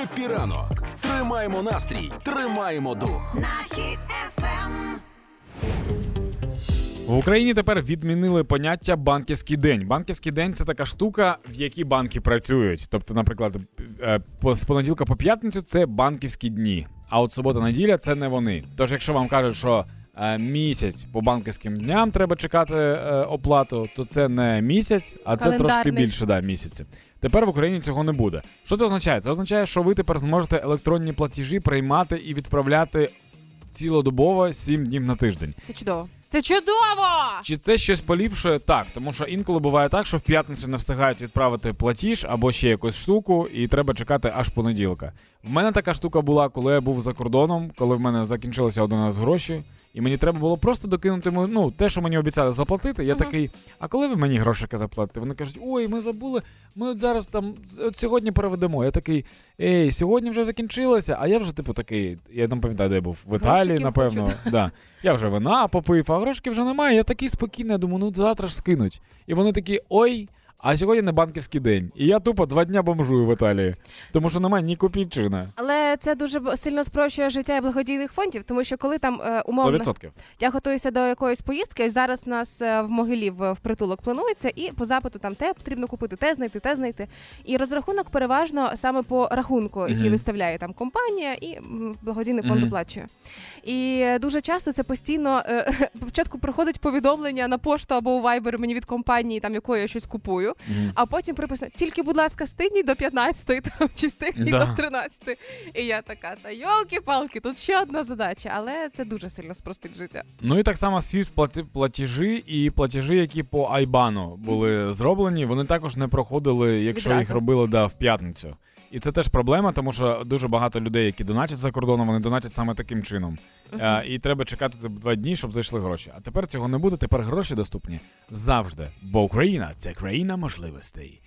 Хеппі ранок. Тримаємо настрій, тримаємо дух. на хід ефем. В Україні тепер відмінили поняття банківський день. Банківський день це така штука, в якій банки працюють. Тобто, наприклад, е, з понеділка по п'ятницю це банківські дні. А от субота-неділя це не вони. Тож, якщо вам кажуть, що місяць по банківським дням треба чекати е, оплату, то це не місяць, а це трошки більше да, місяці. Тепер в Україні цього не буде. Що це означає? Це означає, що ви тепер зможете електронні платежі приймати і відправляти цілодобово 7 днів на тиждень. Це чудово. Це чудово! Чи це щось поліпшує? Так, тому що інколи буває так, що в п'ятницю не встигають відправити платіж або ще якусь штуку, і треба чекати аж понеділка. В мене така штука була, коли я був за кордоном, коли в мене закінчилися один раз гроші, і мені треба було просто докинути ну, те, що мені обіцяли заплатити. Я Мгм. такий, а коли ви мені грошики заплатите? Вони кажуть, ой, ми забули, ми от зараз там от сьогодні переведемо. Я такий, ей, сьогодні вже закінчилося, а я вже типу такий, я не пам'ятаю, де я був. В Італії, Грошиків напевно. хочу, Да. Я вже вина попив, а грошки вже немає. Я такий спокійний, думаю, ну завтра ж скинуть. І вони такі, ой, а сьогодні не банківський день. І я тупо два дня бомжую в Італії, тому що немає ні копійчини. Але це дуже сильно спрощує життя благодійних фондів, тому що коли там е, умовно 100%. я готуюся до якоїсь поїздки, ось зараз нас е, в Могилі в, в притулок планується, і по запиту там те потрібно купити, те знайти, те знайти. І розрахунок переважно саме по рахунку, який Мгм. виставляє там компанія і благодійний фонд Мгм. оплачує. І дуже часто це постійно е, спочатку приходить повідомлення на пошту або у Viber мені від компанії, там якої я щось купую. Мгм. А потім приписано, тільки, будь ласка, встигніть до 15 там, чи встигніть Да. до 13 І я така, та йолки-палки, тут ще одна задача, але це дуже сильно спростить життя. Ну і так само плати- платежі і платежі, які по Айбану були зроблені, вони також не проходили, якщо Відразу. їх робили да, в п'ятницю. І це теж проблема, тому що дуже багато людей, які донатять за кордоном, вони донатять саме таким чином. Е, і треба чекати типу, два дні, щоб зайшли гроші. А тепер цього не буде. Тепер гроші доступні завжди. Бо Україна це країна можливостей.